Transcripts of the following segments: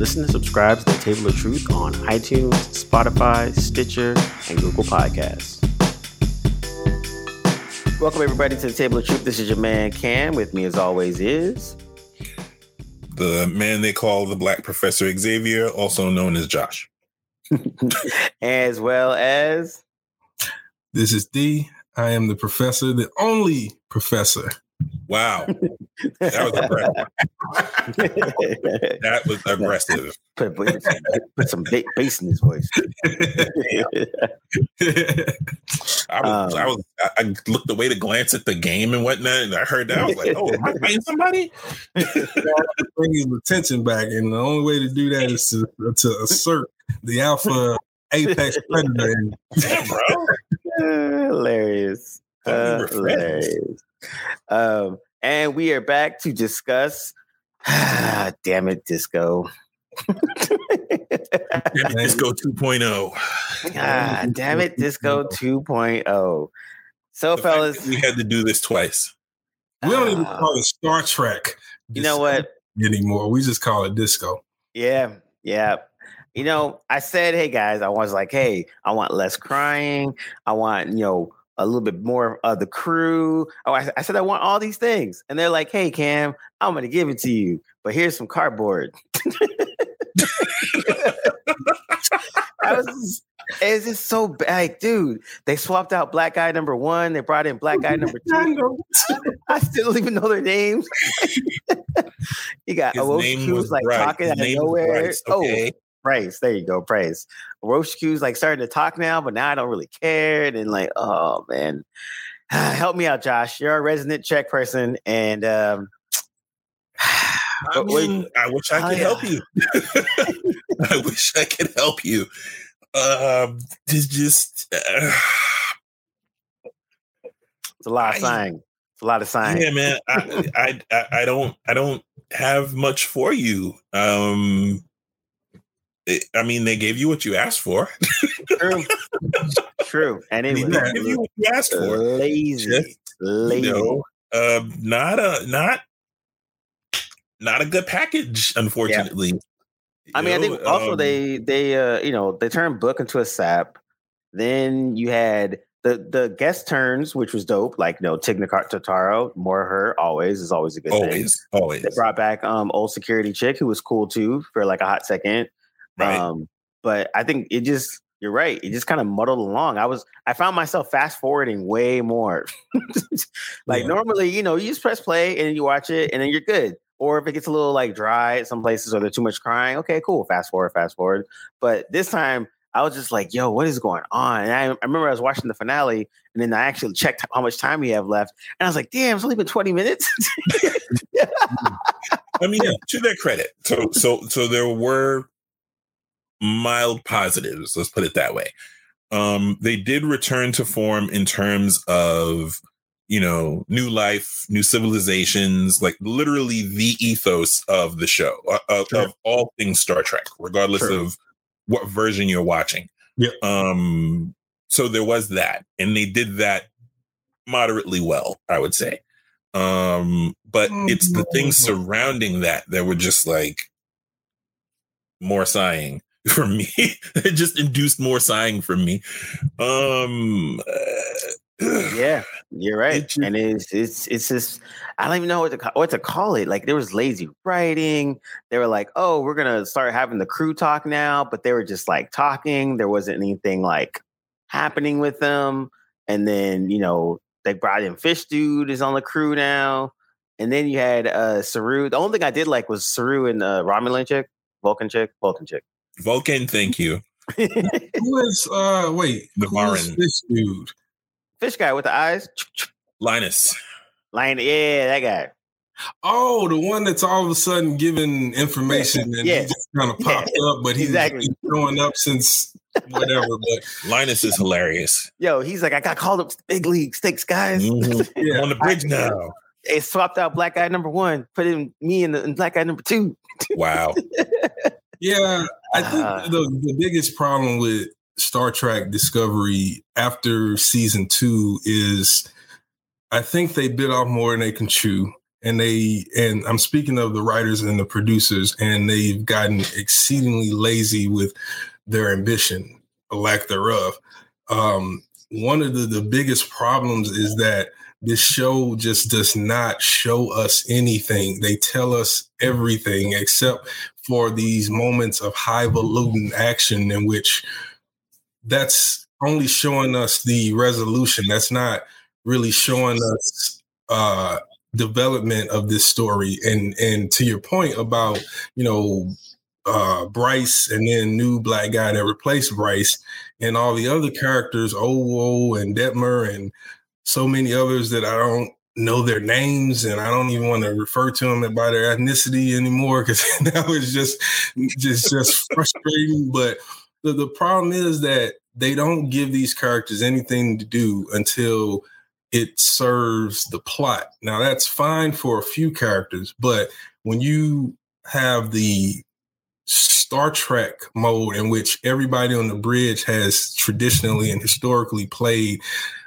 Listen and subscribe to the Table of Truth on iTunes, Spotify, Stitcher, and Google Podcasts. Welcome everybody to the Table of Truth. This is your man Cam. With me, as always, is the man they call the Black Professor Xavier, also known as Josh, as well as this is D. I am the professor, the only professor Wow. That was aggressive. that was aggressive. Put, put, put some big bass in his voice. I was, um, I was, I looked away to glance at the game and whatnot, and I heard that. I was like, "Oh, am I playing somebody?" Bring his attention back, and the only way to do that is to, to assert the alpha apex predator. Damn, bro, hilarious. Uh, hilarious. Um, and we are back to discuss. damn it, disco. damn it, disco 2.0. Ah, damn it, disco 2.0. So, the fellas, we had to do this twice. We don't uh, even call it Star Trek. You know what? Anymore, we just call it disco. Yeah, yeah. You know, I said, hey guys, I was like, hey, I want less crying. I want, you know, a little bit more of the crew. Oh, I, I, said I want all these things, and they're like, "Hey, Cam, I'm going to give it to you, but here's some cardboard." I was, it's just so bad, like, dude. They swapped out Black Guy number one. They brought in Black Guy number two. I still don't even know their names. you got Orochi was like talking out of nowhere. Oh, okay. Oh, praise. There you go, praise. Roshiki's like starting to talk now, but now I don't really care. And like, oh man, help me out, Josh. You're a resident Czech person, and um, I, mean, I wish I could oh, help you. I wish I could help you. Um, it's just uh, it's a lot of sign. It's a lot of sign. Yeah, man. I, I I don't I don't have much for you. Um I mean, they gave you what you asked for. True. True. And it they was you what you asked for. Lazy. Just, lazy. You know, uh, not a not not a good package, unfortunately. Yeah. I mean, know, I think also um, they they uh you know they turned book into a sap. Then you had the the guest turns, which was dope. Like you know, more her always is always a good always, thing. Always, always, They brought back um old security chick who was cool too for like a hot second. Right. Um, but I think it just you're right. It just kind of muddled along. I was I found myself fast forwarding way more. like yeah. normally, you know, you just press play and you watch it and then you're good. Or if it gets a little like dry at some places or there's too much crying, okay, cool. Fast forward, fast forward. But this time I was just like, yo, what is going on? And I, I remember I was watching the finale and then I actually checked how much time we have left. And I was like, damn, it's only been 20 minutes. I mean, yeah, to their credit. So so so there were mild positives. Let's put it that way. Um, they did return to form in terms of you know new life, new civilizations, like literally the ethos of the show uh, of, sure. of, all things Star Trek, regardless sure. of what version you're watching. Yeah. Um. So there was that, and they did that moderately well, I would say. Um, but it's the things surrounding that that were just like more sighing for me. it just induced more sighing from me. Um uh, yeah, you're right. It and it's it's it's just I don't even know what to what to call it. Like there was lazy writing. They were like, "Oh, we're to start having the crew talk now," but they were just like talking. There wasn't anything like happening with them. And then, you know, they brought in Fish Dude is on the crew now. And then you had uh Saru. The only thing I did like was Saru and uh Romulan chick, Vulcan chick, Vulcan chick. Vulcan, thank you. who is uh wait, the Marin this dude? Fish guy with the eyes. Linus. Linus, yeah, that guy. Oh, the one that's all of a sudden giving information and yes. he just kind of popped yeah. up, but he's exactly. been showing up since whatever. But Linus is hilarious. Yo, he's like, I got called up to big league stakes, guys. Mm-hmm. Yeah. on the bridge now. They swapped out black guy number one, put in me in, the, in black guy number two. Wow. Yeah, I think uh, the, the biggest problem with Star Trek Discovery after season two is I think they bit off more than they can chew. and they and I'm speaking of the writers and the producers, and they've gotten exceedingly lazy with their ambition, or lack thereof. Um, one of the, the biggest problems is that this show just does not show us anything. They tell us everything except for these moments of highfalutin action in which that's only showing us the resolution. That's not really showing us uh development of this story. And and to your point about, you know, uh Bryce and then new black guy that replaced Bryce and all the other characters, Owo and Detmer and so many others that I don't know their names and I don't even want to refer to them by their ethnicity anymore because that was just just just frustrating. But the, the problem is that they don't give these characters anything to do until it serves the plot. Now that's fine for a few characters, but when you have the Star Trek mode in which everybody on the bridge has traditionally and historically played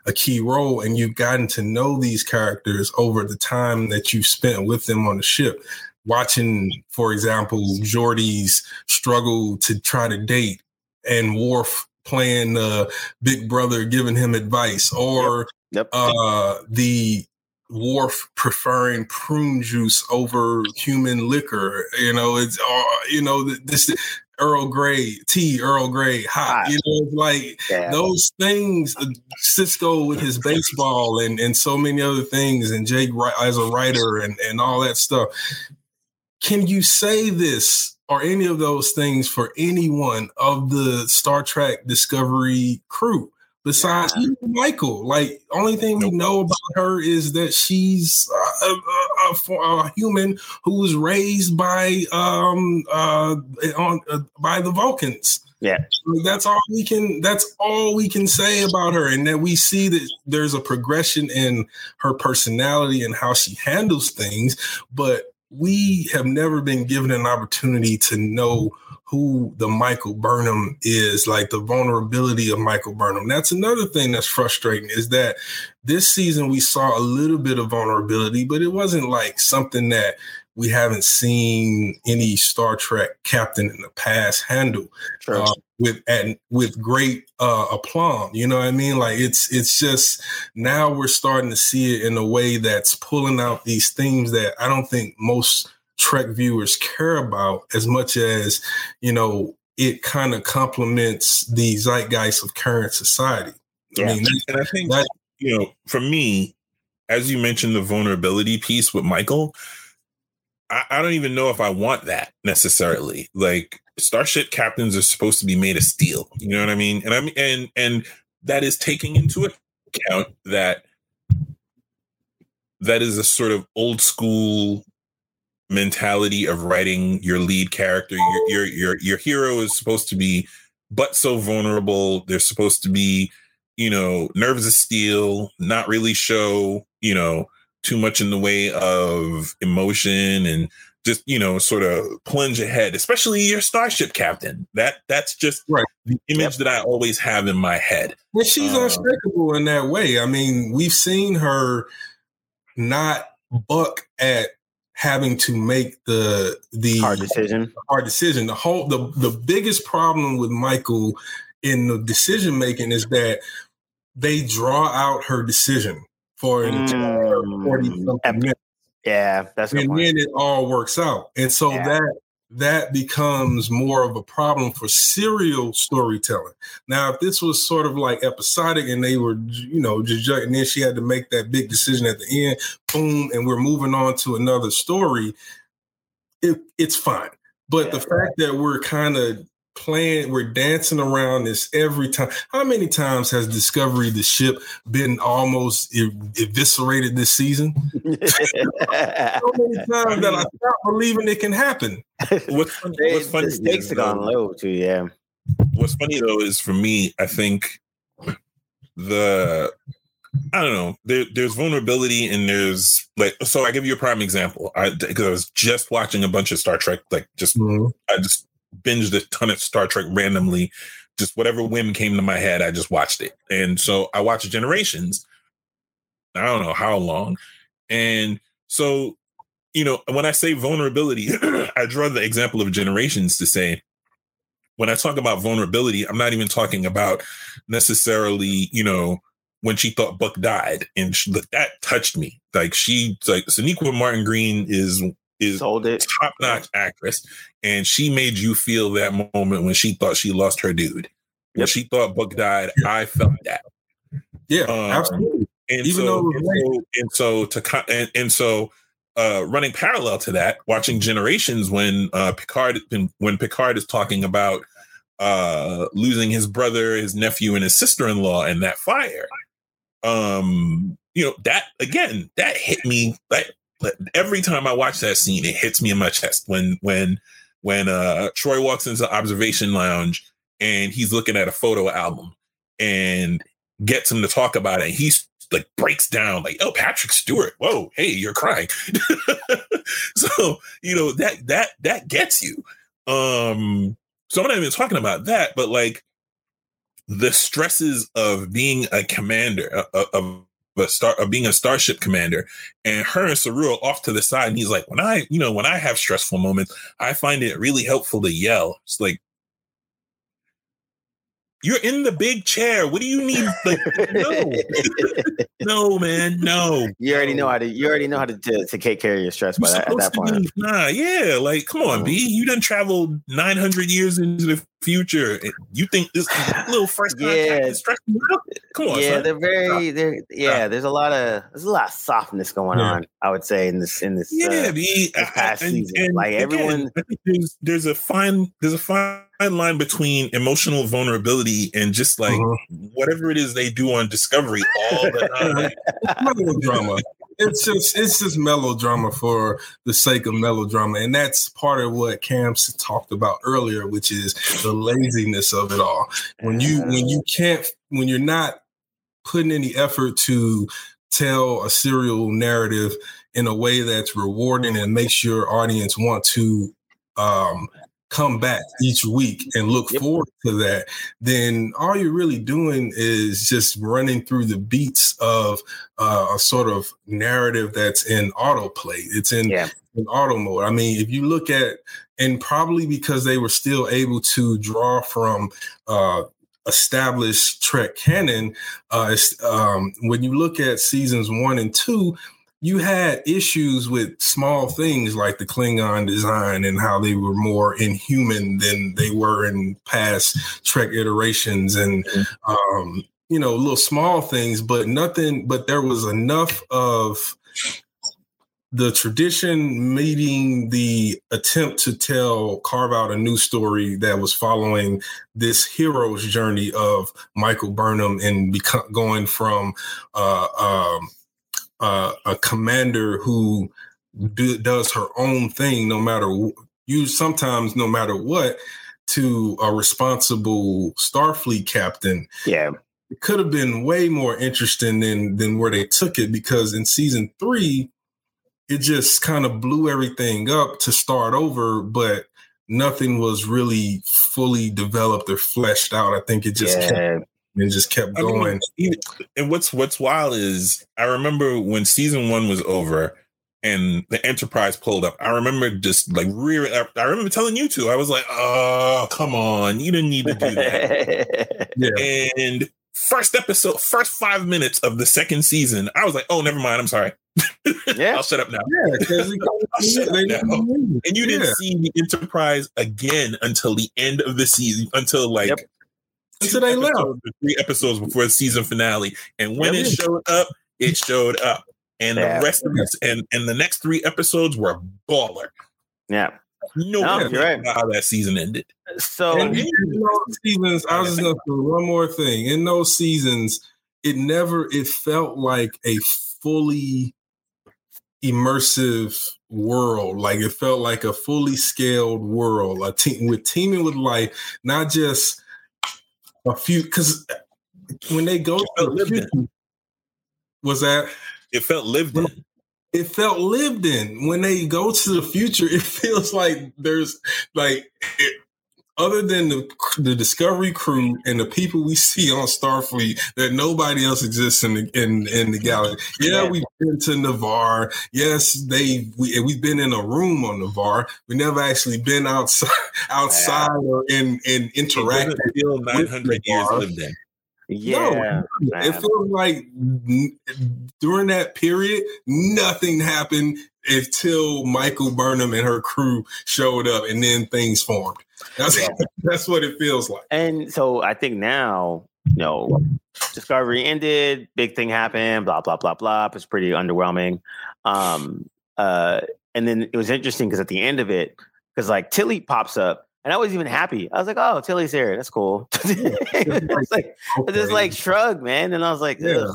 a key role and you've gotten to know these characters over the time that you've spent with them on the ship watching for example Geordi's struggle to try to date and Worf playing uh, big brother giving him advice or yep. Yep. Uh, the Worf preferring prune juice over human liquor. You know, it's uh, you know this Earl Grey tea, Earl Grey hot. hot. You know, like yeah. those things. Uh, Sisko with his baseball and and so many other things, and Jake as a writer and and all that stuff. Can you say this or any of those things for anyone of the Star Trek Discovery crew? Besides yeah. Michael, like only thing we know about her is that she's a, a, a, human who was raised by um uh on uh, by the Vulcans. Yeah, that's all we can. That's all we can say about her, and that we see that there's a progression in her personality and how she handles things, but we have never been given an opportunity to know who the Michael Burnham is, like the vulnerability of Michael Burnham. That's another thing that's frustrating is that this season we saw a little bit of vulnerability, but it wasn't like something that we haven't seen any Star Trek captain in the past handle uh, with and with great uh, aplomb. You know what I mean? Like it's it's just now we're starting to see it in a way that's pulling out these themes that I don't think most Trek viewers care about as much as, you know, it kind of complements the zeitgeist of current society. Yeah. I mean, and I think that, you know, for me, as you mentioned, the vulnerability piece with Michael, I, I don't even know if I want that necessarily. Like starship captains are supposed to be made of steel. You know what I mean? And I mean, and and that is taking into account that that is a sort of old school mentality of writing your lead character. Your your your your hero is supposed to be but so vulnerable. They're supposed to be, you know, nerves of steel, not really show, you know, too much in the way of emotion and just you know sort of plunge ahead especially your starship captain that that's just right. the image that i always have in my head well she's um, unshakable in that way i mean we've seen her not buck at having to make the the hard decision. Hard decision. The whole the the biggest problem with Michael in the decision making is that they draw out her decision for an entire mm. 40 something minutes. Yeah, that's and then it all works out. And so yeah. that that becomes more of a problem for serial storytelling. Now, if this was sort of like episodic and they were, you know, just and then she had to make that big decision at the end, boom, and we're moving on to another story, it, it's fine. But yeah, the fact that we're kind of playing, we're dancing around this every time. How many times has Discovery the ship been almost eviscerated this season? so many times that I stop believing it can happen. What's funny, what's funny the stakes have gone low too. Yeah. What's funny though is for me, I think the I don't know. There, there's vulnerability and there's like so. I give you a prime example. I because I was just watching a bunch of Star Trek, like just mm-hmm. I just binged a ton of Star Trek randomly. Just whatever whim came to my head, I just watched it. And so I watched Generations. I don't know how long. And so you know, when I say vulnerability, I draw the example of generations to say when I talk about vulnerability, I'm not even talking about necessarily, you know, when she thought Buck died, and she, that touched me. Like she, like Sonequa Martin Green is is top notch actress, and she made you feel that moment when she thought she lost her dude. When yep. she thought Buck died, I felt that. Yeah, um, absolutely. And Even so, though and so, and so to and, and so uh, running parallel to that, watching Generations when uh, Picard when Picard is talking about uh, losing his brother, his nephew, and his sister in law in that fire. Um, you know that again that hit me like every time I watch that scene, it hits me in my chest when when when uh Troi walks into the observation lounge and he's looking at a photo album and gets him to talk about it. He's like breaks down like, oh, Patrick Stewart. Whoa, hey, you're crying. so, you know, that that that gets you. Um, so I'm not even talking about that, but like the stresses of being a commander, uh, uh, of a star of being a starship commander and her and Saru off to the side and he's like when I you know when I have stressful moments I find it really helpful to yell it's like you're in the big chair. What do you need? Like, no, no, man, no. You already know how to. You already know how to, to, to take care of your stress by that, at that point. Be, nah, yeah, like, come on, B. Mm-hmm. You done traveled 900 years into the future. You think this little first yeah. stress Come on, yeah, son. they're very, they're yeah. There's a lot of there's a lot of softness going yeah. on. I would say in this in this yeah, uh, B. This past and, season, and like again, everyone. there's there's a fine there's a fine line between emotional vulnerability and just like uh-huh. whatever it is they do on Discovery all the time. melodrama. It's just it's just melodrama for the sake of melodrama, and that's part of what Cam's talked about earlier, which is the laziness of it all. When you when you can't when you're not putting any effort to tell a serial narrative in a way that's rewarding and makes your audience want to um, come back each week and look yep. forward to that, then all you're really doing is just running through the beats of uh, a sort of narrative that's in autoplay. It's in, yeah. in auto mode. I mean, if you look at, and probably because they were still able to draw from uh, established Trek canon, uh, um, when you look at seasons one and two, you had issues with small things like the Klingon design and how they were more inhuman than they were in past Trek iterations, and mm-hmm. um, you know, little small things, but nothing. But there was enough of the tradition meeting the attempt to tell carve out a new story that was following this hero's journey of Michael Burnham and become, going from uh, um, uh, a commander who do, does her own thing, no matter you. Sometimes, no matter what, to a responsible Starfleet captain. Yeah, it could have been way more interesting than than where they took it because in season three, it just kind of blew everything up to start over, but nothing was really fully developed or fleshed out. I think it just yeah. kept and just kept going. I mean, and what's what's wild is I remember when season one was over and the Enterprise pulled up. I remember just like rear. I remember telling you two. I was like, "Oh, come on, you didn't need to do that." yeah. And first episode, first five minutes of the second season, I was like, "Oh, never mind. I'm sorry. Yeah, I'll shut up now." Yeah, I'll shut up now. And you didn't see the Enterprise again until the end of the season, until like yep. Until they left. Three episodes before the season finale. And when it showed up, it showed up. And yeah. the rest of it, and, and the next three episodes were baller. Yeah. No, no you're right. how that season ended. So in those seasons, I was just gonna say one more thing. In those seasons, it never it felt like a fully immersive world. Like it felt like a fully scaled world, a team with teaming with life, not just a few because when they go to future, was that it felt lived in. It felt lived in. When they go to the future, it feels like there's like it, other than the the Discovery crew and the people we see on Starfleet, that nobody else exists in the in, in the galaxy. Yeah, we've been to Ni'Var. Yes, they we we've been in a room on Ni'Var. We never actually been outside outside yeah. or in in interacting. Nine hundred years lived in. Yeah, no, it feels like during that period, nothing happened until Michael Burnham and her crew showed up, and then things formed. That's yeah. that's what it feels like. And so I think now, you know, Discovery ended, big thing happened, blah blah blah blah. It's pretty underwhelming. Um, uh, and then it was interesting because at the end of it, because like Tilly pops up and I was even happy. I was like, "Oh, Tilly's here. That's cool." it's like, okay. just like shrug, man. And I was like, yeah.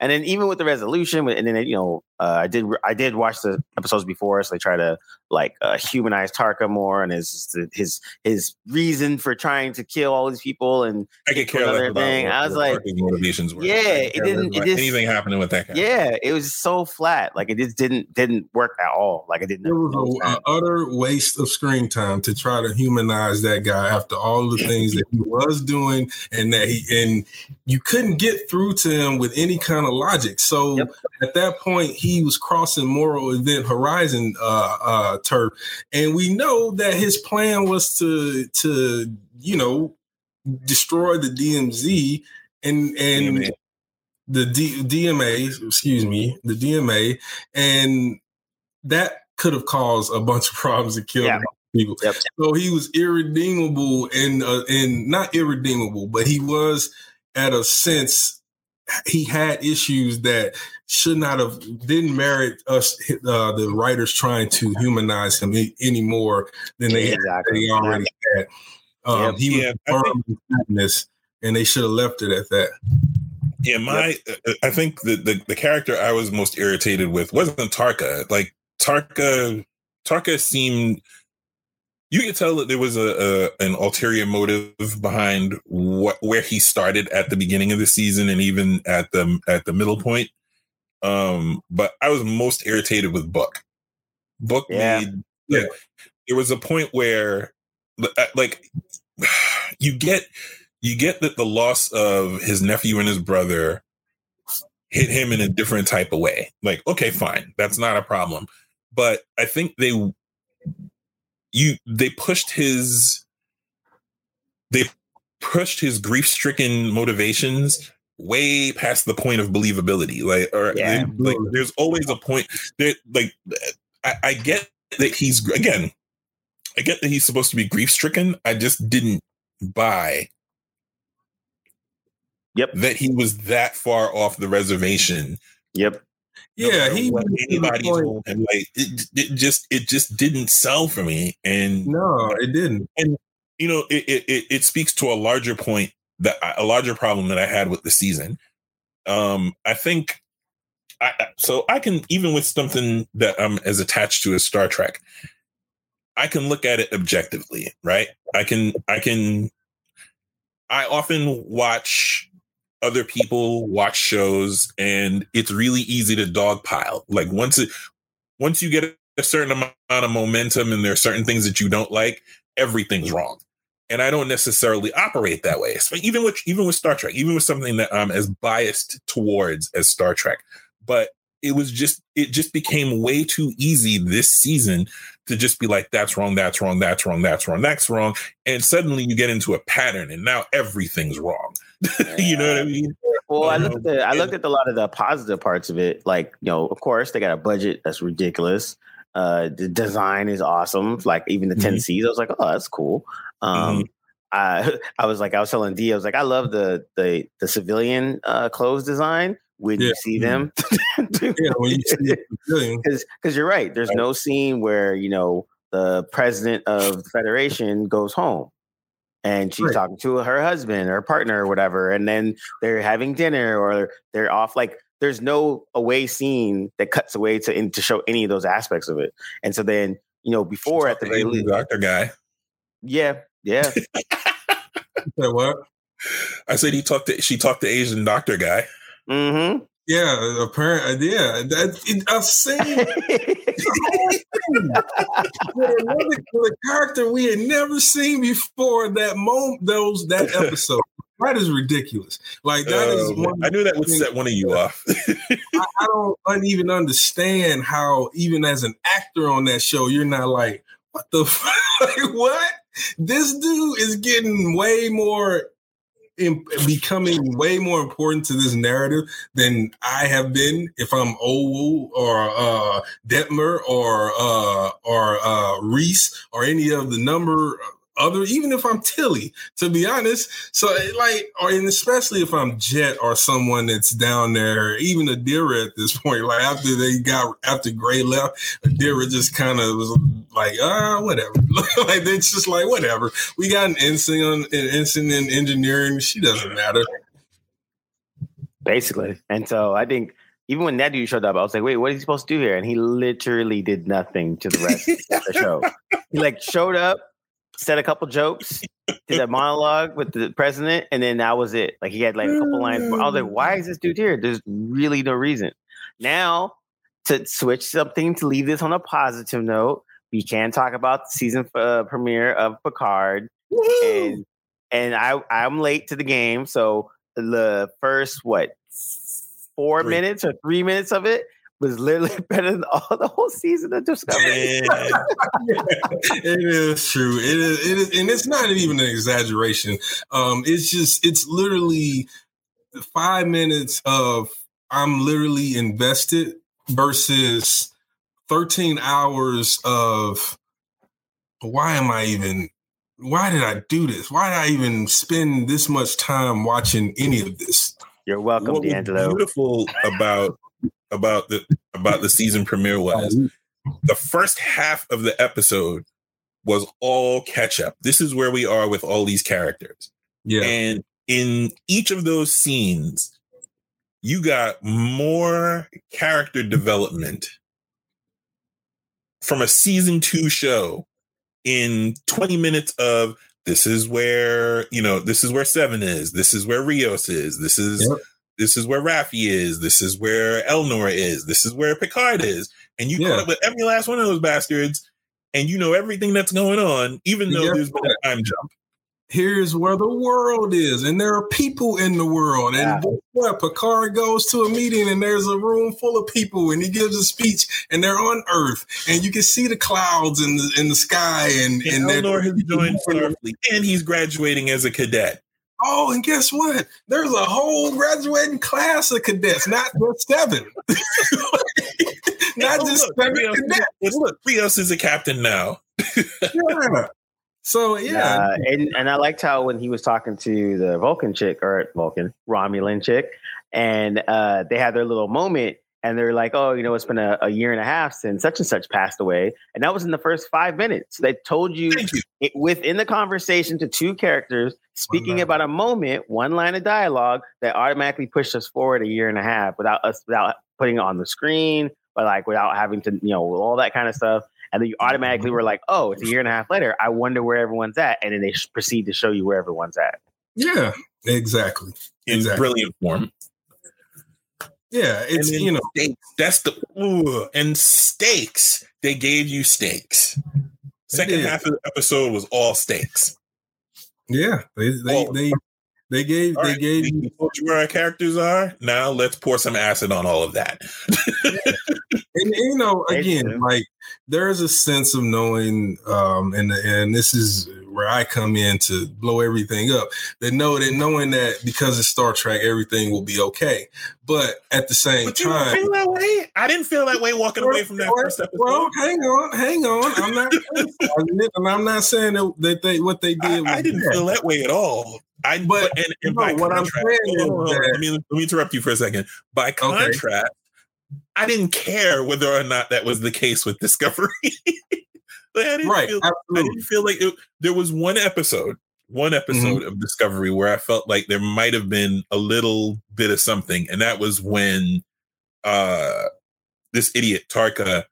And then even with the resolution, and then you know, uh, I did I did watch the episodes before, so they try to like uh, humanize Tarka more and his his his reason for trying to kill all these people and I get care less thing. I was like, motivations were. Yeah, it didn't. It just, anything happening with that guy. Yeah, it was so flat. Like it just didn't didn't work at all. Like it didn't. It was an utter waste of screen time to try to humanize that guy after all the things that he was doing and that he and you couldn't get through to him with any kind of logic. So yep. at that point, he was crossing moral event horizon uh, uh, turf, and we know that his plan was to to you know destroy the DMZ and and DMA. the D, DMA, excuse me, the DMA, and that could have caused a bunch of problems and killed yeah. people. Yep. So he was irredeemable and uh, and not irredeemable, but he was at a sense he had issues that should not have didn't merit us uh, the writers trying to humanize him any more than they, exactly. they already had. Um, He was yeah, think, and they should have left it at that. Yeah, my yep. Uh, I think the, the the character I was most irritated with wasn't Tarka. Like Tarka, Tarka seemed you could tell that there was a, a, an ulterior motive behind what where he started at the beginning of the season and even at the at the middle point. Um, but I was most irritated with Book. Book yeah. made yeah. there was a point where uh, like you get you get that the loss of his nephew and his brother hit him in a different type of way. Like, okay, fine, that's not a problem. But I think they you they pushed his they pushed his grief stricken motivations way past the point of believability. Like, or yeah. like there's always a point that like I, I get that he's again, I get that he's supposed to be grief stricken. I just didn't buy Yep. That he was that far off the reservation. Yep. Yeah, no he anybody's home, and like it, it just it just didn't sell for me. And no, it didn't. And you know, it it it speaks to a larger point that a larger problem that I had with the season. Um, I think I so I can even with something that I'm as attached to as Star Trek, I can look at it objectively, right? I can I can I often watch other people watch shows and it's really easy to dogpile. Like once it once you get a certain amount of momentum and there are certain things that you don't like, everything's wrong. And I don't necessarily operate that way. So even with even with Star Trek, even with something that I'm as biased towards as Star Trek. But it was just it just became way too easy this season to just be like that's wrong that's wrong that's wrong that's wrong that's wrong and suddenly you get into a pattern and now everything's wrong you know what I mean? Well, I looked um, at the, I looked at a lot of the positive parts of it. Like, you know, of course, they got a budget that's ridiculous. Uh, the design is awesome. Like even the 10 mm-hmm. C's, I was like, oh, that's cool. Um, mm-hmm. I I was like, I was telling D, I was like, I love the the the civilian uh, clothes design when yeah. you see them. yeah, when you see because because you're right. There's no scene where you know the president of the federation goes home and she's right. talking to her husband or partner or whatever and then they're having dinner or they're off like there's no away scene that cuts away to in, to show any of those aspects of it. And so then you know before at the very least doctor guy. Yeah yeah. What? I said he talked to she talked to asian doctor guy. Mm-hmm. Yeah, apparently, yeah. That it, I've seen another character we had never seen before that moment those that episode. That is ridiculous. Like that uh, is. One I knew that would set one of you off. I, I don't even understand how, even as an actor on that show, you're not like, what the fuck? what? This dude is getting way more in, becoming way more important to this narrative than I have been if I'm Owo or uh, Detmer or uh, or uh, Rhys or any of the number other, even if I'm Tilly, to be honest. So like, or and especially if I'm Jett or someone that's down there, even Adira at this point, like after they got after Gray left, Adira just kind of was like, ah, uh, whatever. like it's just like whatever. We got an ensign on an ensign in engineering. She doesn't matter. Basically, and so I think even when dude showed up, I was like, wait, what is he supposed to do here? And he literally did nothing to the rest of the show. He like showed up, said a couple jokes, did a monologue with the president, and then that was it. Like he had like a couple lines. I was like, why is this dude here? There's really no reason. Now to switch something to leave this on a positive note, we can talk about the season uh, premiere of Picard, and and I I'm late to the game, so the first what four three. minutes or three minutes of it was literally better than all the whole season of Discovery. it is true. It is, it is, and it's not even an exaggeration. Um, it's just, it's literally five minutes of I'm literally invested versus 13 hours of why am I even why did I do this? Why did I even spend this much time watching any of this? You're welcome, what D'Angelo. Beautiful about about the about the season premiere oh, was the first half of the episode was all catch up. This is where we are with all these characters. Yeah. And in each of those scenes, you got more character development from a season two show in 20 minutes of this is where, you know, this is where seven is, this is where Rios is, this is yep this is where Raffi is, this is where Elnor is, this is where Picard is. And you yeah. caught up with every last one of those bastards, and you know everything that's going on, even though there's been a time jump. Here's where the world is, and there are people in the world. And yeah. what? Picard goes to a meeting, and there's a room full of people, and he gives a speech, and they're on Earth, and you can see the clouds in the in the sky. And, and, and Elnor has joined Starfleet, and he's graduating as a cadet. Oh, and guess what? There's a whole graduating class of cadets, not just seven. not just look, seven Rios, cadets. Look, Rios is a captain now. yeah. So yeah, uh, and and I liked how when he was talking to the Vulcan chick or Vulcan Romulan chick, and uh, they had their little moment, and they're like, "Oh, you know, it's been a, a, year and a half since such and such passed away," and that was in the first five minutes. They told you, you. It, within the conversation to two characters speaking about a moment, one line of dialogue that automatically pushed us forward a year and a half without us without putting it on the screen, but like without having to, you know, all that kind of stuff. And then you automatically mm-hmm. were like, "Oh, it's a year and a half later. I wonder where everyone's at," and then they proceed to show you where everyone's at. Yeah, exactly. In exactly. brilliant form. Yeah, it's you know stakes, that's the ooh, and stakes. They gave you stakes. Second half of the episode was all stakes. Yeah, they they they, they gave all they right, gave you told you where our characters are. Now let's pour some acid on all of that. and, and, you know, again, like there is a sense of knowing, um, and and this is where I come in to blow everything up. They know that knowing that because it's Star Trek, everything will be okay. But at the same but time, feel that way. I didn't feel that way walking away from that first episode. Well, hang on, hang on. I'm not, and I'm not saying that, they what they did. I, I didn't feel that way at all. I but, but and, and no, what I'm saying let me let me interrupt you for a second. By contrast, okay. I didn't care whether or not that was the case with Discovery. Like, I didn't right, feel, I didn't feel like it, there was one episode, one episode mm-hmm. of Discovery where I felt like there might have been a little bit of something, and that was when uh this idiot Tarka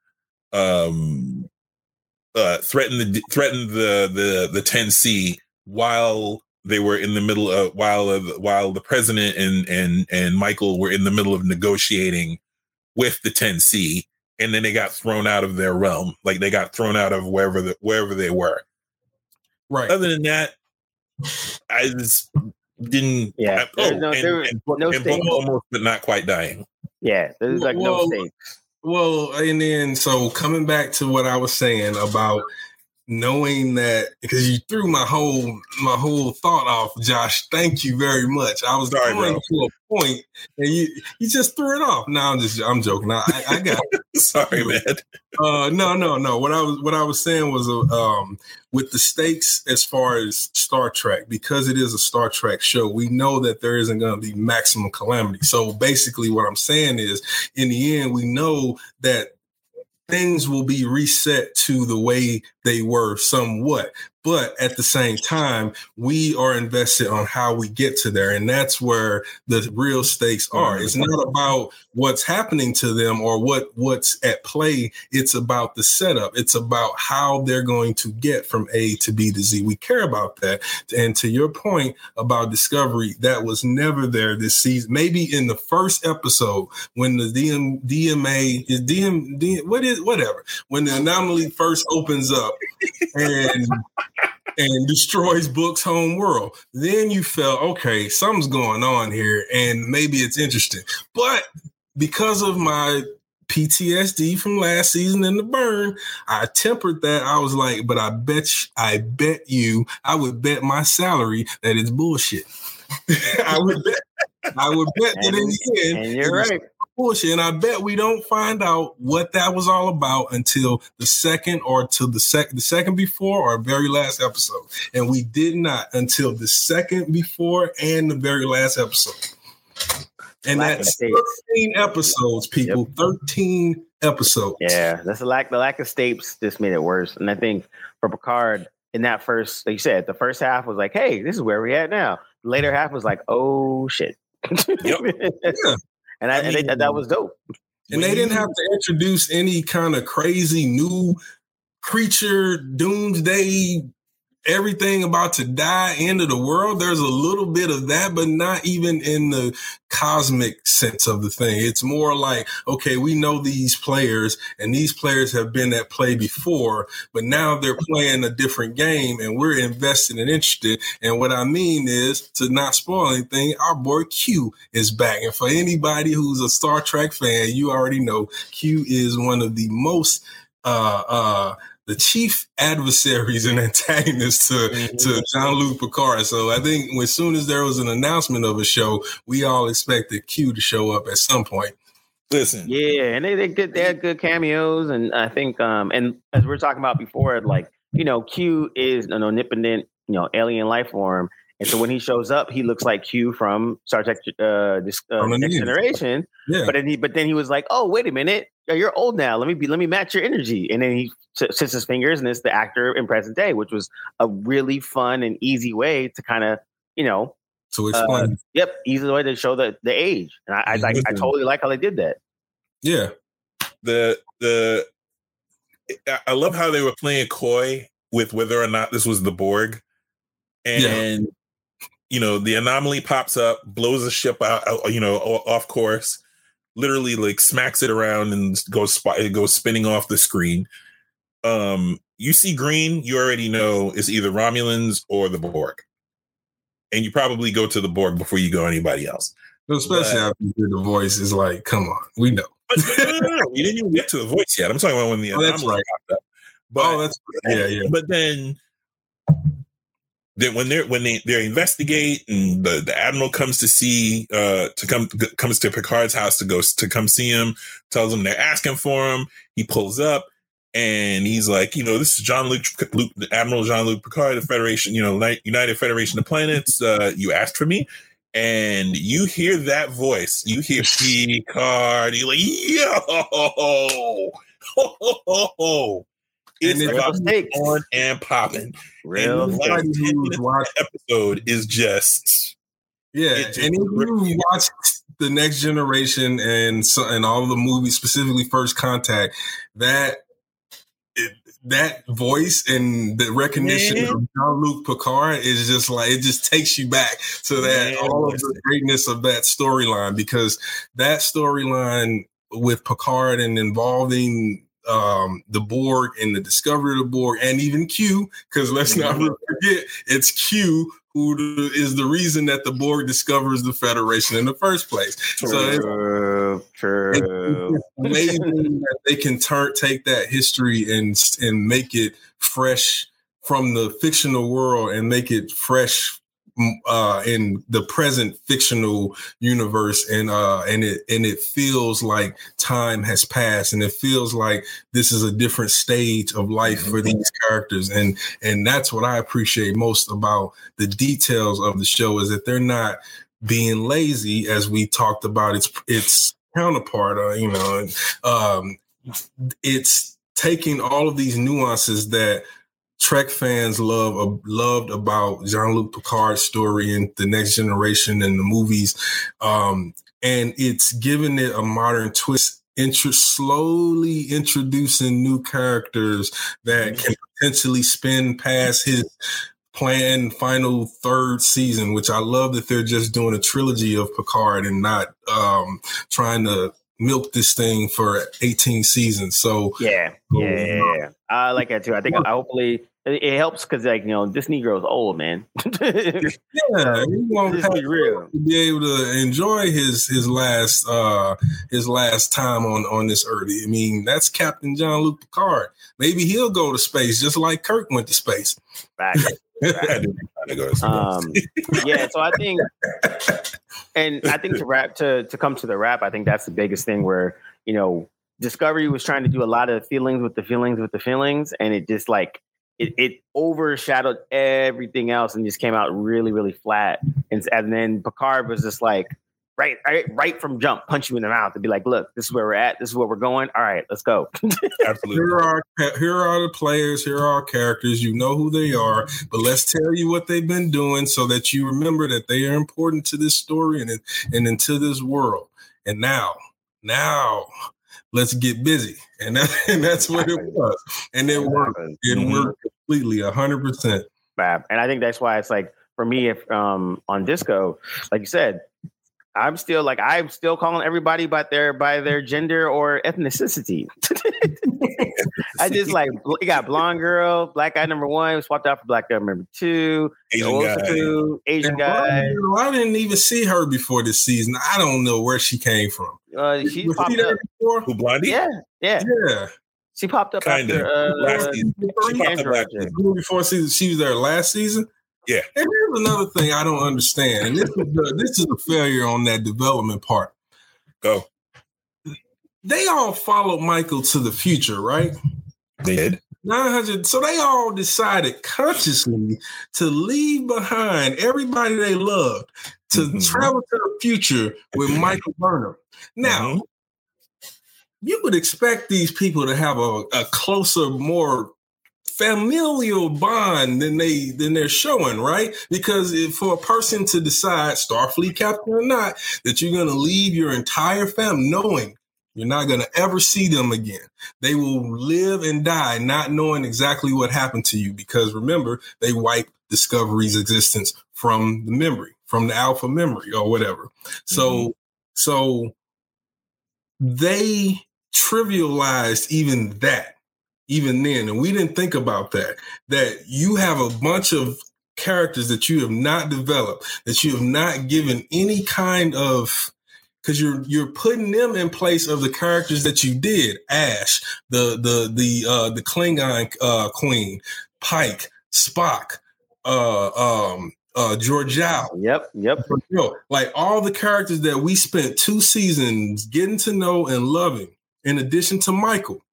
um uh threatened the threatened the the the 10C while they were in the middle of while of while the president and and and Michael were in the middle of negotiating with the 10C and then they got thrown out of their realm. Like they got thrown out of wherever the, wherever they were. Right. Other than that, I just didn't. Yeah, I, oh, no, and, there, and, no and stakes. almost, but not quite dying. Yeah, there's like no Well, stakes. Well, and then so coming back to what I was saying about knowing that because you threw my whole my whole thought off, Josh. Thank you very much. I was Sorry, going bro. to a point, and you you just threw it off. No, I'm just I'm joking. I, I, I got. Sorry, man. Uh, no, no, no. What I was what I was saying was uh, um, with the stakes as far as Star Trek, because it is a Star Trek show, we know that there isn't going to be maximum calamity. So basically, what I'm saying is, in the end, we know that things will be reset to the way they were somewhat. But at the same time, we are invested on how we get to there. And that's where the real stakes are. It's not about what's happening to them or what what's at play. It's about the setup. It's about how they're going to get from A to B to Z. We care about that. And to your point about discovery, that was never there this season. Maybe in the first episode when the DM, DMA is DM, DM what is whatever when the anomaly first opens up and and destroys Book's home world. Then you felt, okay, something's going on here, and maybe it's interesting. But because of my PTSD from last season in the burn, I tempered that. I was like, but I bet sh- I bet you, I would bet my salary that it's bullshit. I would bet I would bet that in the end, And you're right. Bullshit. And I bet we don't find out what that was all about until the second or to the second the second before or very last episode. And we did not until the second before and the very last episode. And Lack that's stakes. 13 episodes, people. 13 episodes. Yeah, that's the lack the lack of stakes just made it worse. And I think for Picard in that first, like you said, the first half was like, "Hey, this is where we at now." The later half was like, "Oh shit." Yep. And I, I and they, that was dope. And they didn't have to introduce any kind of crazy new creature, doomsday, everything about to die, end of the world. There's a little bit of that, but not even in the cosmic sense of the thing. It's more like, okay, we know these players and these players have been at play before, but now they're playing a different game and we're invested and interested. And what I mean is to not spoil anything, our boy Q is back. And for anybody who's a Star Trek fan, you already know Q is one of the most, uh, uh, the chief adversaries and antagonists to, to Jean Luc Picard. So I think as soon as there was an announcement of a show, we all expected Q to show up at some point. Listen, Yeah, and they they good they had good cameos, and I think um and as we are talking about before, like you know, Q is an omnipotent you know alien life form, and so when he shows up, he looks like Q from Star Trek uh, this, uh From the Next news. Generation. Yeah. But then he but then he was like, oh wait a minute, you're old now. Let me be let me match your energy, and then he sits his fingers, and it's the actor in present day, which was a really fun and easy way to kind of you know to explain. Yep, easy way to show the the age, and I, I like I totally like how they did that. yeah. the the I- I love how they were playing coy with whether or not this was the Borg, and you know the anomaly pops up, blows the ship out, out, you know, off course, literally like smacks it around and goes sp- it goes spinning off the screen. Um, you see green, you already know it's either Romulans or the Borg, and you probably go to the Borg before you go anybody else. Especially But- after you hear the voice is like, come on, we know. But no, no, no, no, you didn't even get to the voice yet. I'm talking about when the Oh, anomaly right. popped up. But oh, that's yeah, yeah. But then, then when they're when they they investigate and the, the admiral comes to see uh to come comes to Picard's house to go to come see him, tells him they're asking for him. He pulls up and he's like, you know, this is Jean Luc, Luc Admiral Jean Luc Picard, the Federation, you know, United Federation of Planets. Uh, you asked for me. And you hear that voice, you hear Picard, you're like, yo, ho, ho, ho. It's And it- about Mistakes. on and popping. Real And the mistakes. last Anybody 10 who's minutes of watched- the episode is just Yeah, just and if you watch the Next Generation and so, and all the movies, specifically First Contact, that it, that voice and the recognition Man. of Jean Luc Picard is just like it just takes you back to that Man, all of the greatness of that storyline because that storyline with Picard and involving um, the Borg and the discovery of the Borg, and even Q, because let's not mm-hmm. forget it's Q who is the reason that the Borg discovers the Federation in the first place. True, so true. It's amazing that they can turn take that history and and make it fresh from the fictional world and make it fresh uh, in the present fictional universe, and uh, and it and it feels like time has passed, and it feels like this is a different stage of life for mm-hmm. these characters, and and that's what I appreciate most about the details of the show is that they're not being lazy, as we talked about its its counterpart. Uh, you know, um, it's taking all of these nuances that Trek fans love uh, loved about Jean Luc Picard's story and the Next Generation and the movies, um, and it's given it a modern twist. Inter- slowly introducing new characters that can potentially spin past his planned final third season, which I love that they're just doing a trilogy of Picard and not um, trying to milk this thing for 18 seasons. So yeah, yeah, yeah, yeah. I like that too. I think I hopefully it helps because like you know this Negro's old man. yeah, he won't be real. to be able to enjoy his his last uh his last time on on this earth. I mean, that's Captain Jean Luc Picard. Maybe he'll go to space just like Kirk went to space. Right. um, yeah, so I think, and I think to wrap to to come to the wrap, I think that's the biggest thing where you know Discovery was trying to do a lot of feelings with the feelings with the feelings, and it just like it, it overshadowed everything else and just came out really, really flat. And, and then Picard was just like, right, right, right from jump, punch you in the mouth and be like, look, this is where we're at. This is where we're going. All right, let's go. Absolutely. Here are, here are the players. Here are our characters. You know who they are, but let's tell you what they've been doing so that you remember that they are important to this story and, and into this world. And now, now let's get busy. And, that, and that's what it was. And it worked. It mm-hmm. worked completely, hundred percent. And I think that's why it's like for me, if um on disco, like you said, I'm still like I'm still calling everybody by their by their gender or ethnicity. I just like you got blonde girl, black guy number one, swapped out for black guy number two, Asian guy, two, Asian guy. Girl, I didn't even see her before this season. I don't know where she came from. Uh, she popped she up. Before? Who Blondie? Yeah, yeah, yeah. She popped up Kinda. after uh, last season. She popped up before season. She was there last season. Yeah. And here's another thing I don't understand. And this is the, this is a failure on that development part. Go. They all followed Michael to the future, right? They did. 900. So they all decided consciously to leave behind everybody they loved to mm-hmm. travel to the future with Michael Burnham. Now, mm-hmm. you would expect these people to have a, a closer, more familial bond than they than they're showing, right? Because if for a person to decide, Starfleet captain or not, that you're going to leave your entire family knowing you're not going to ever see them again. They will live and die not knowing exactly what happened to you because remember, they wiped Discovery's existence from the memory, from the alpha memory or whatever. So, mm-hmm. so they trivialized even that even then. And we didn't think about that, that you have a bunch of characters that you have not developed, that you have not given any kind of because you're you're putting them in place of the characters that you did. Ash, the the the uh the Klingon uh queen, Pike, Spock, uh um uh Georgiou. Yep, yep. Like all the characters that we spent two seasons getting to know and loving, in addition to Michael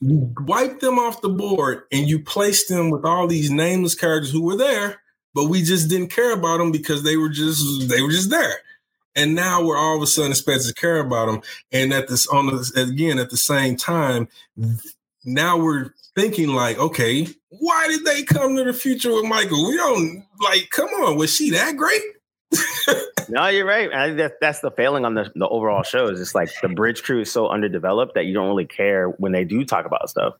you wipe them off the board and you place them with all these nameless characters who were there, but we just didn't care about them because they were just they were just there. And now we're all of a sudden expected to care about them. And at this on the, again at the same time, now we're thinking like, okay, why did they come to the future with Michael? We don't like, come on, was she that great? no, you're right. I that, that's the failing on the, the overall show. Is it's like the bridge crew is so underdeveloped that you don't really care when they do talk about stuff.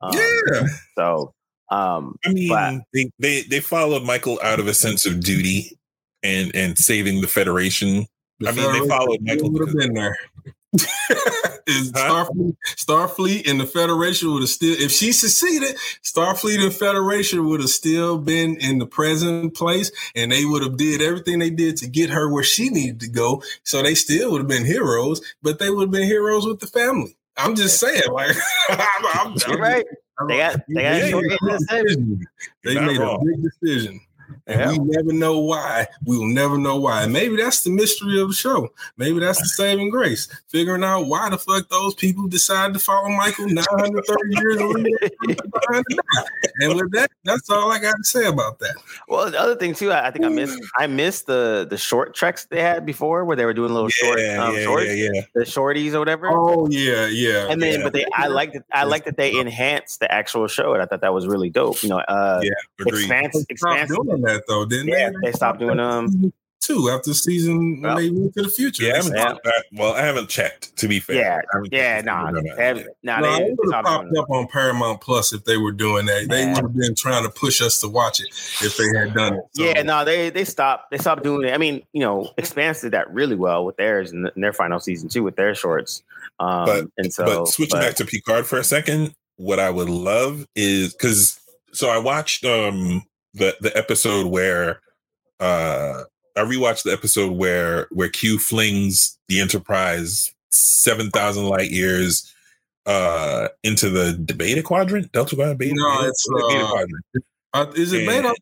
Um, yeah. So, um, I mean, but, they, they they followed Michael out of a sense of duty and and saving the Federation. The I mean, they followed Michael. Would have been there. is Starfleet, Starfleet and the Federation would have still, if she succeeded, Starfleet and Federation would have still been in the present place, and they would have did everything they did to get her where she needed to go. So they still would have been heroes, but they would have been heroes with the family. I'm just saying, like, I'm, I'm, You're right. They got they got They made a big decision. And yeah. we never know why. We will never know why. And maybe that's the mystery of the show. Maybe that's the saving grace. Figuring out why the fuck those people decided to follow Michael 930 years later. And with that, that's all I got to say about that. Well, the other thing too, I, I think I missed I missed the the short treks they had before where they were doing little short um, yeah, shorts, yeah, yeah. the shorties or whatever. Oh yeah, yeah. And then but they I liked it I liked that they enhanced the actual show and I thought that was really dope. You know, uh yeah, expanse, expanse, that though, didn't yeah, they? They stopped doing um two after season well, when they went to the future. Yeah, I haven't yeah. well, I haven't checked to be fair. Yeah, yeah, nah, no, nah, no, they would have popped up on Paramount Plus if they were doing that. They would have been trying to push us to watch it if they had done it. So. Yeah, no, they they stopped. They stopped doing it. I mean, you know, Expanse did that really well with theirs in, in their final season too with their shorts. Um, but and so, but switching but, back to Picard for a second, what I would love is because so I watched um the the episode where uh I rewatched the episode where where Q flings the Enterprise seven thousand light years uh into the, the Beta Quadrant, Delta Quadrant, Beta, no, it's uh, Beta Quadrant. Uh, is it and, Beta?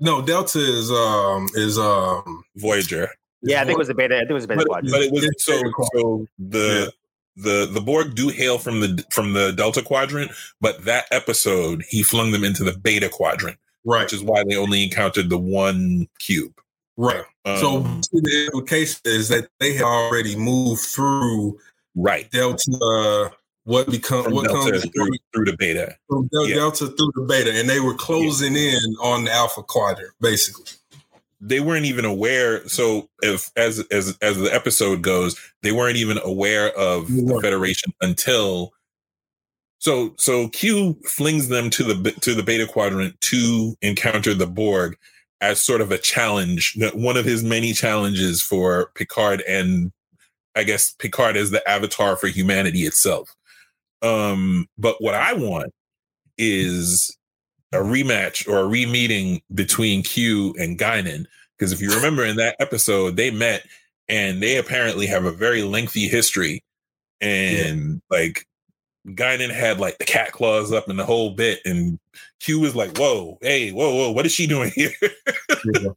no, Delta is um is um Voyager. Yeah, I think it was a Beta. I think it was a Beta but, Quadrant. But it was so so the. Yeah. The the Borg do hail from the from the Delta Quadrant, but that episode he flung them into the Beta Quadrant, right? Which is why they only encountered the one cube. Right. Um, so the implication is that they had already moved through right Delta. what become what Delta comes through, through the beta? From Del- yeah. Delta through the beta, and they were closing yeah. in on the Alpha quadrant, basically. They weren't even aware. So, if as as as the episode goes, they weren't even aware of the Federation until so so Q flings them to the to the beta quadrant to encounter the Borg, as sort of a challenge, one of his many challenges for Picard and I guess Picard as the avatar for humanity itself. Um, but what I want is a rematch or a re-meeting between Q and Guinan. Because if you remember in that episode, they met and they apparently have a very lengthy history. And yeah. like Guinan had like the cat claws up and the whole bit, and Q was like, "Whoa, hey, whoa, whoa, what is she doing here?" yeah.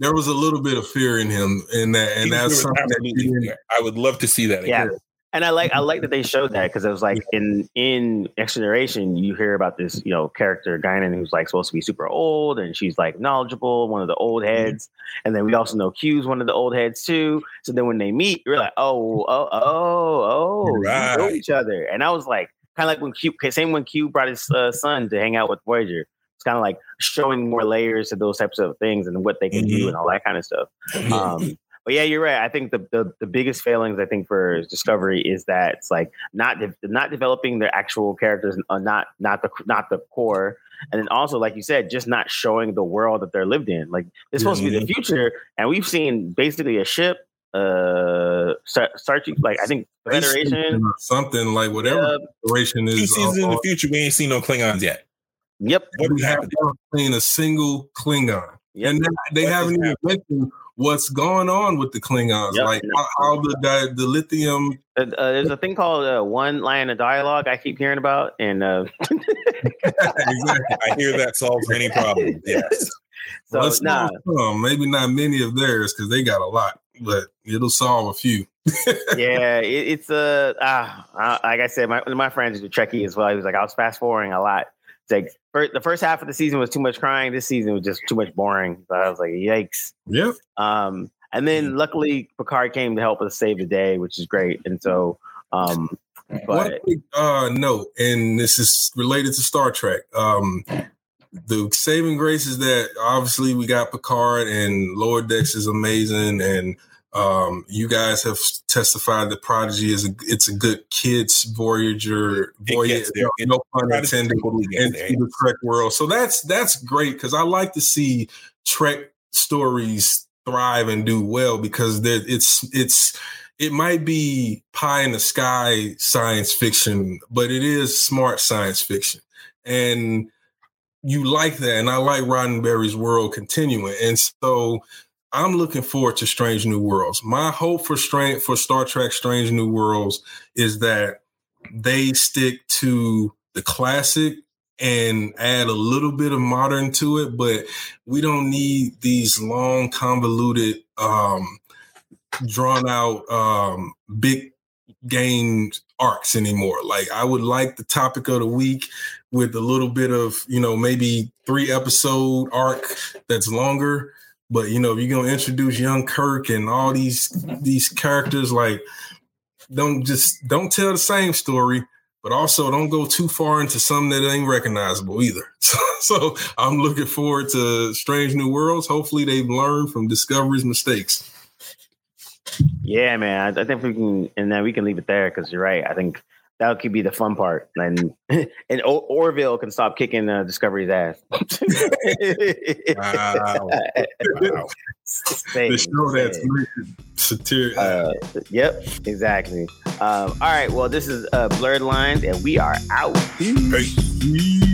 There was a little bit of fear in him, in that, and that's something that I would love to see that. Yeah, again. And I like I like that they showed that because it was like in in Next Generation, you hear about this you know character Guinan who's like supposed to be super old, and she's like knowledgeable, one of the old heads, mm-hmm. and then we also know Q's one of the old heads too. So then when they meet, you're like, oh, oh, oh, oh, right. know each other, and I was like, kind of like when Q, same when Q brought his uh, son to hang out with Voyager. It's kind of like showing more layers to those types of things and what they can mm-hmm. do and all that kind of stuff. Um, but yeah, you're right. I think the, the, the biggest failings I think for Discovery is that it's like not de- not developing their actual characters, uh, not not the not the core, and then also like you said, just not showing the world that they're lived in. Like it's supposed mm-hmm. to be the mm-hmm. future, and we've seen basically a ship uh start, like I think Federation something like whatever Federation is. Two seasons uh, in the future, we ain't seen no Klingons yet. Yep, what we haven't seen a single Klingon, yep. and they, they haven't even mentioned what's going on with the Klingons, yep. like how, how the, the, the lithium. Uh, uh, there's a thing called uh, one line of dialogue I keep hearing about, and uh, exactly. I hear that solves any problem. Yes. So well, nah. Some, maybe not many of theirs because they got a lot but it'll solve a few. yeah, it, it's a uh, uh, like I said, my my friends are Trekkie as well. He was like, I was fast forwarding a lot. Like first, the first half of the season was too much crying. This season was just too much boring. So I was like, yikes. Yeah. Um, and then luckily Picard came to help us save the day, which is great. And so, um, but one uh, note, and this is related to Star Trek. Um, the saving grace is that obviously we got Picard and Lower Decks is amazing, and um, you guys have testified that Prodigy is a, it's a good kids Voyager Voyager, no, no pun intended, into the Trek world. So that's that's great because I like to see Trek stories thrive and do well because it's it's it might be pie in the sky science fiction, but it is smart science fiction. And you like that. And I like Roddenberry's world continuing. And so I'm looking forward to Strange New Worlds. My hope for for Star Trek Strange New Worlds is that they stick to the classic and add a little bit of modern to it, but we don't need these long, convoluted, um, drawn out, um, big game arcs anymore. Like I would like the topic of the week with a little bit of, you know, maybe three episode arc that's longer. But you know, if you're gonna introduce young Kirk and all these mm-hmm. these characters, like don't just don't tell the same story but also don't go too far into something that ain't recognizable either. So, so, I'm looking forward to Strange New Worlds. Hopefully, they've learned from Discovery's mistakes. Yeah, man. I, I think we can, and then we can leave it there because you're right. I think that could be the fun part, and and o- Orville can stop kicking uh, Discovery's ass. wow. wow. the show that's satiric. Uh, yep, exactly. Um, all right. Well, this is uh, Blurred Lines, and we are out. Peace.